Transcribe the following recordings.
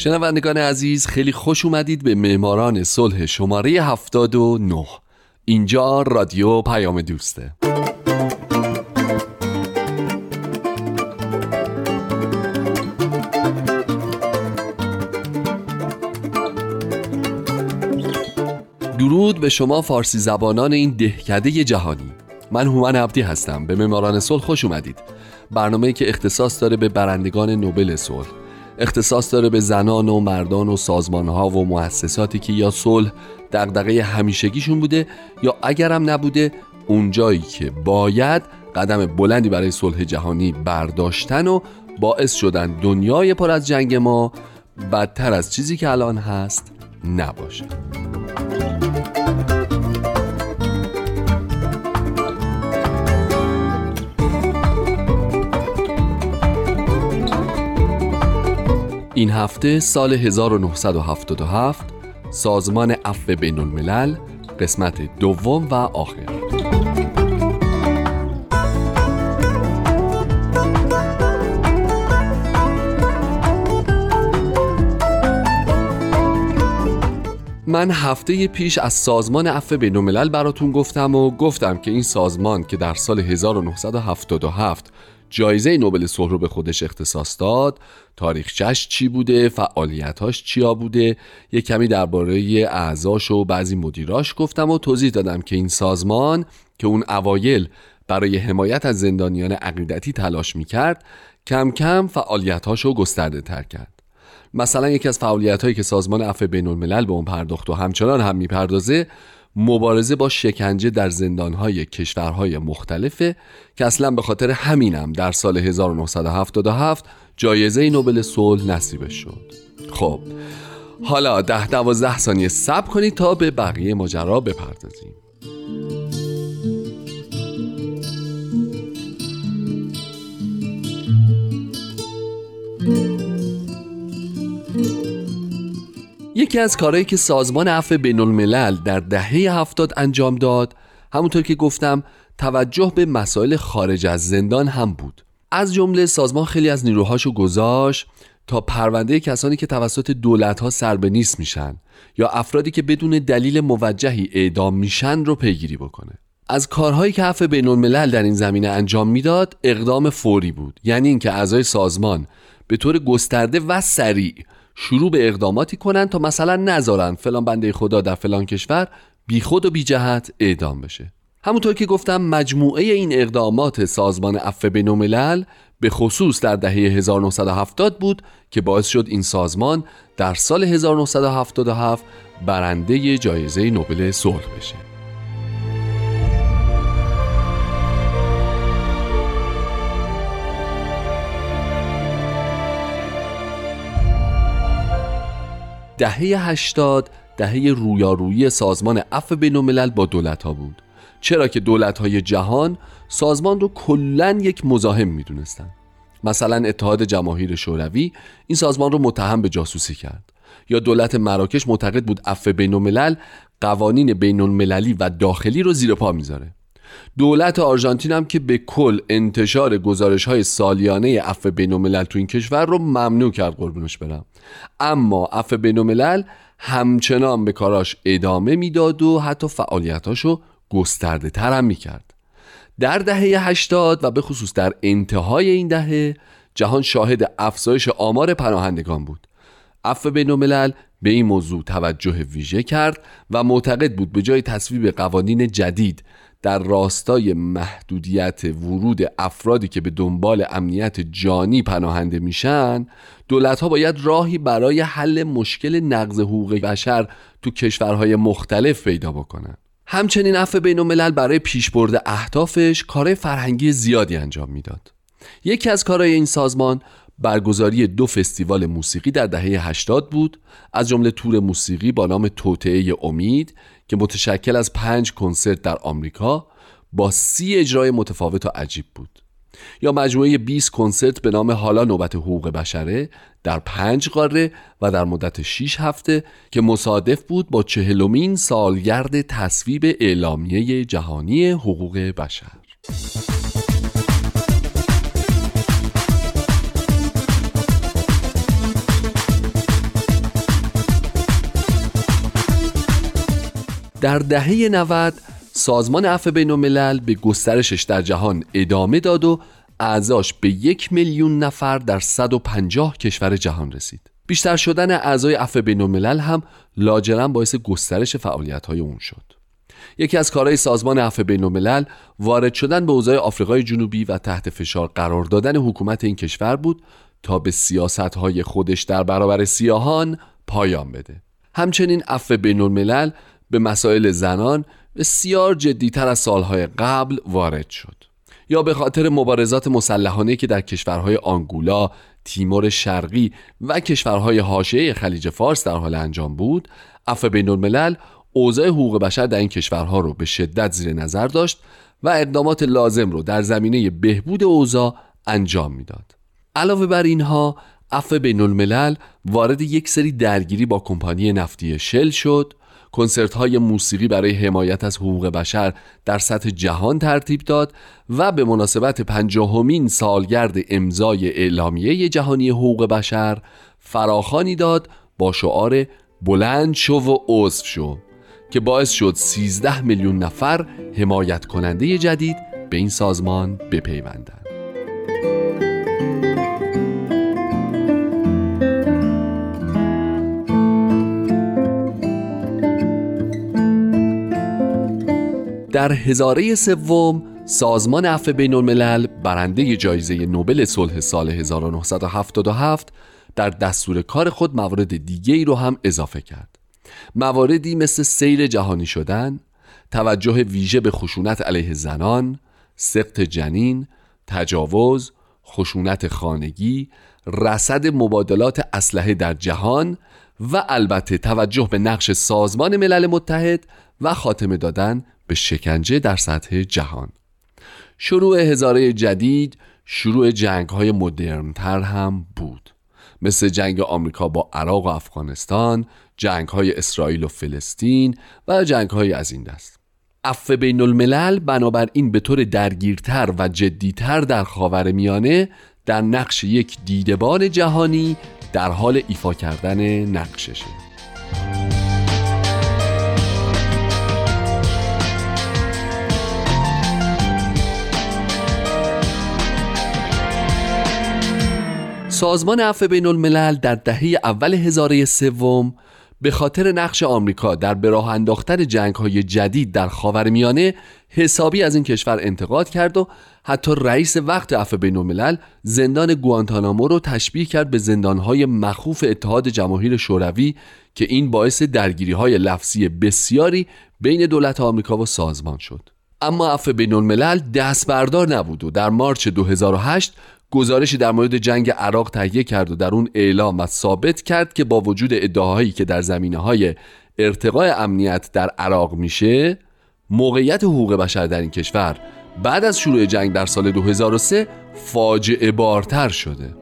شنوندگان عزیز خیلی خوش اومدید به معماران صلح شماره 79 اینجا رادیو پیام دوسته. درود به شما فارسی زبانان این دهکده جهانی. من هومن عبدی هستم. به معماران صلح خوش اومدید. برنامه که اختصاص داره به برندگان نوبل صلح. اختصاص داره به زنان و مردان و سازمان ها و مؤسساتی که یا صلح دغدغه همیشگیشون بوده یا اگرم نبوده اونجایی که باید قدم بلندی برای صلح جهانی برداشتن و باعث شدن دنیای پر از جنگ ما بدتر از چیزی که الان هست نباشه. این هفته سال 1977 سازمان عفو بین الملل قسمت دوم و آخر. من هفته پیش از سازمان عفو بین الملل براتون گفتم و گفتم که این سازمان که در سال 1977 جایزه نوبل صلح رو به خودش اختصاص داد. تاریخچش چی بوده؟ فعالیتاش چیا بوده؟ یه کمی درباره اعضاش و بعضی مدیراش گفتم و توضیح دادم که این سازمان که اون اوایل برای حمایت از زندانیان عقیدتی تلاش می‌کرد کم کم فعالیتاش رو گسترده تر کرد. مثلا یکی از فعالیت هایی که سازمان عفو بین الملل به اون پرداخت و همچنان هم می‌پردازه مبارزه با شکنجه در زندانهای کشورهای مختلفه که اصلا به خاطر همینم در سال 1977 جایزه نوبل صلح نصیبش شد. خب حالا ده دوازده ثانیه صبر کنید تا به بقیه ماجرا بپردازیم. یکی از کارهایی که سازمان عفو بین الملل در دهه هفتاد انجام داد همونطور که گفتم توجه به مسائل خارج از زندان هم بود. از جمله سازمان خیلی از نیروهاشو گذاشت تا پرونده کسانی که توسط دولت ها سر به نیست میشن یا افرادی که بدون دلیل موجهی اعدام میشن رو پیگیری بکنه. از کارهایی که عفو بین الملل در این زمینه انجام می‌داد اقدام فوری بود. یعنی اینکه اعضای سازمان به طور گسترده و سریع شروع به اقداماتی کنند تا مثلا نذارن فلان بنده خدا در فلان کشور بیخود و بی جهت اعدام بشه. همونطور که گفتم مجموعه این اقدامات سازمان عفو بین‌الملل به خصوص در دهه 1970 بود که باعث شد این سازمان در سال 1977 برنده جایزه نوبل صلح بشه. دهه 80 دهه رویارویی سازمان عفو بین با دولت ها بود. چرا که دولت های جهان سازمان رو کلا یک مزاحم می‌دونستند مثلا اتحاد جماهیر شوروی این سازمان رو متهم به جاسوسی کرد. یا دولت مراکش معتقد بود عفو بین قوانین بین المللی و داخلی رو زیر پا می‌ذاره. دولت آرژانتین هم که به کل انتشار گزارش های سالیانه عفو بین تو این کشور رو ممنوع کرد قربونش برم. اما عفو بین همچنان به کاراش ادامه می‌داد و حتی فعالیتاشو گسترده تر هم می‌کرد. در دهه 80 و به خصوص در انتهای این دهه جهان شاهد افزایش آمار پناهندگان بود. عفو بین به این موضوع توجه ویژه کرد و معتقد بود به جای تصویب قوانین جدید در راستای محدودیت ورود افرادی که به دنبال امنیت جانی پناهنده میشن دولت ها باید راهی برای حل مشکل نقض حقوق بشر تو کشورهای مختلف پیدا بکنن. همچنین عفو بین الملل برای پیشبرد اهدافش کارهای فرهنگی زیادی انجام می‌داد. یکی از کارهای این سازمان برگزاری دو فستیوال موسیقی در دهه 80 بود از جمله تور موسیقی با نام توطعه امید که متشکل از پنج کنسرت در آمریکا با سی اجرای متفاوت و عجیب بود. یا مجموعه 20 کنسرت به نام حالا نوبت حقوق بشره در پنج قاره و در مدت 6 هفته که مصادف بود با چهلمین سالگرد تصویب اعلامیه جهانی حقوق بشر. در دهه 90 سازمان عفو بین الملل به گسترشش در جهان ادامه داد و اعضاش به یک میلیون نفر در 150 کشور جهان رسید. بیشتر شدن اعضای عفو بین الملل هم لاجرم باعث گسترش فعالیت های اون شد. یکی از کارهای سازمان عفو بین الملل وارد شدن به اوضاع آفریقای جنوبی و تحت فشار قرار دادن حکومت این کشور بود تا به سیاست های خودش در برابر سیاهان پایان بده. همچنین عفو بین الملل به مسائل زنان بسیار جدیتر از سالهای قبل وارد شد یا به خاطر مبارزات مسلحانه که در کشورهای آنگولا، تیمور شرقی و کشورهای حاشیه خلیج فارس در حال انجام بود عفو بین الملل اوضاع حقوق بشر در این کشورها رو به شدت زیر نظر داشت و اقدامات لازم رو در زمینه بهبود اوضاع انجام می‌داد. علاوه بر اینها عفو بین الملل وارد یک سری درگیری با کمپانی نفتی شل شد کنسرت های موسیقی برای حمایت از حقوق بشر در سطح جهان ترتیب داد و به مناسبت پنجاهمین سالگرد امضای اعلامیه جهانی حقوق بشر فراخانی داد با شعار بلند شو و عضو شو که باعث شد 13 میلیون نفر حمایت کننده جدید به این سازمان بپیوندند. در هزاره سوم سازمان عفو بین الملل برنده جایزه نوبل صلح سال 1977 در دستور کار خود موارد دیگه ای رو هم اضافه کرد. مواردی مثل سیر جهانی شدن توجه ویژه به خشونت علیه زنان سقط جنین تجاوز خشونت خانگی رصد مبادلات اسلحه در جهان و البته توجه به نقش سازمان ملل متحد و خاتمه دادن به شکنجه در سطح جهان. شروع هزاره جدید شروع جنگ های مدرنتر هم بود. مثل جنگ آمریکا با عراق و افغانستان جنگ های اسرائیل و فلسطین و جنگ های از این دست. عفو بین الملل بنابراین به طور درگیرتر و جدیتر در خاور میانه در نقش یک دیدبان جهانی در حال ایفا کردن نقششه. سازمان عفو بین الملل در دهه اول هزاره سوم به خاطر نقش آمریکا در براه انداختن جنگ های جدید در خاورمیانه حسابی از این کشور انتقاد کرد و حتی رئیس وقت عفو بین الملل زندان گوانتانامو رو تشبیه کرد به زندان های مخوف اتحاد جماهیر شوروی که این باعث درگیری های لفظی بسیاری بین دولت آمریکا و سازمان شد. اما عفو بین الملل دست بردار نبود و در مارچ 2008 گزارشی در مورد جنگ عراق تهیه کرد و در اون اعلام و ثابت کرد که با وجود ادعاهایی که در زمینه های ارتقای امنیت در عراق میشه موقعیت حقوق بشر در این کشور بعد از شروع جنگ در سال 2003 فاجعه بارتر شده.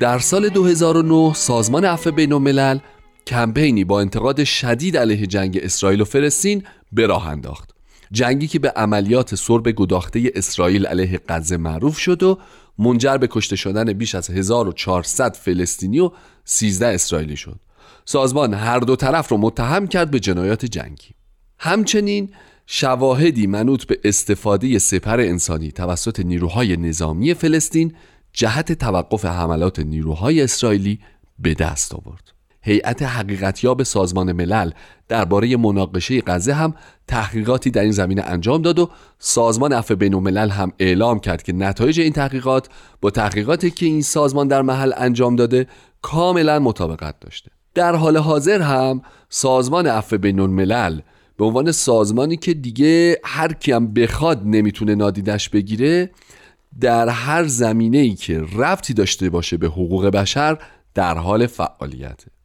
در سال 2009 سازمان عفو بین الملل کمپینی با انتقاد شدید علیه جنگ اسرائیل و فلسطین به راه انداخت. جنگی که به عملیات سرب گداخته اسرائیل علیه غزه معروف شد و منجر به کشته شدن بیش از 1400 فلسطینی و 13 اسرائیلی شد. سازمان هر دو طرف رو متهم کرد به جنایات جنگی. همچنین شواهدی منوط به استفاده سپر انسانی توسط نیروهای نظامی فلسطین جهت توقف حملات نیروهای اسرائیلی به دست آورد. هیئت حقیقتیاب سازمان ملل درباره مناقشه غزه هم تحقیقاتی در این زمینه انجام داد و سازمان عفو بین الملل هم اعلام کرد که نتایج این تحقیقات با تحقیقاتی که این سازمان در محل انجام داده کاملا مطابقت داشته. در حال حاضر هم سازمان عفو بین الملل به عنوان سازمانی که دیگه هر کیم بخواد نمی‌تونه نادیدش بگیره در هر زمینه ای که رفتی داشته باشه به حقوق بشر در حال فعالیته.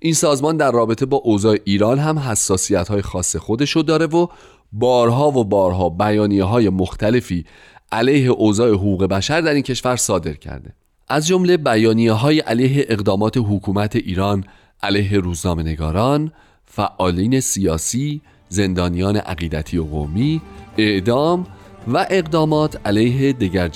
این سازمان در رابطه با اوضاع ایران هم حساسیت های خاص خودشو داره و بارها و بارها بیانیه های مختلفی علیه اوضاع حقوق بشر در این کشور صادر کرده. از جمله بیانیه های علیه اقدامات حکومت ایران علیه روزنامه نگاران، فعالین سیاسی، زندانیان عقیدتی و قومی، اعدام و اقدامات علیه دیگر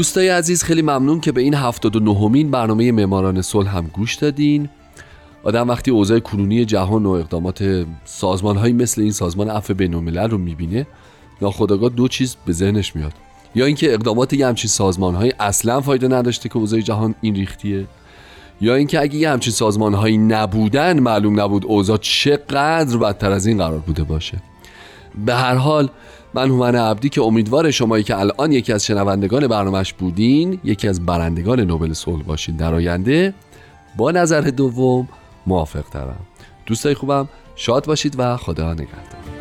دوستای عزیز خیلی ممنون که به این هفتاد و نهمین برنامه معماران صلح هم گوش دادین. آدم وقتی اوضاع کنونی جهان و اقدامات سازمان های مثل این سازمان عفو بین الملل رو می‌بینه ناخداگاه دو چیز به ذهنش میاد. یا اینکه اقدامات یه همچین سازمان های اصلا فایده نداشته که اوضاع جهان این ریختیه یا اینکه اگه یه همچین سازمان نبودن معلوم نبود اوضاع چقدر بدتر از این قرار بوده باشه. به هر حال من هومن عبدی که امیدوار شمایی که الان یکی از شنوندگان برنامهش بودین یکی از برندگان نوبل صلح باشین در آینده. با نظر دوم موافق ترم دوستای خوبم شاد باشید و خدا نگهدار.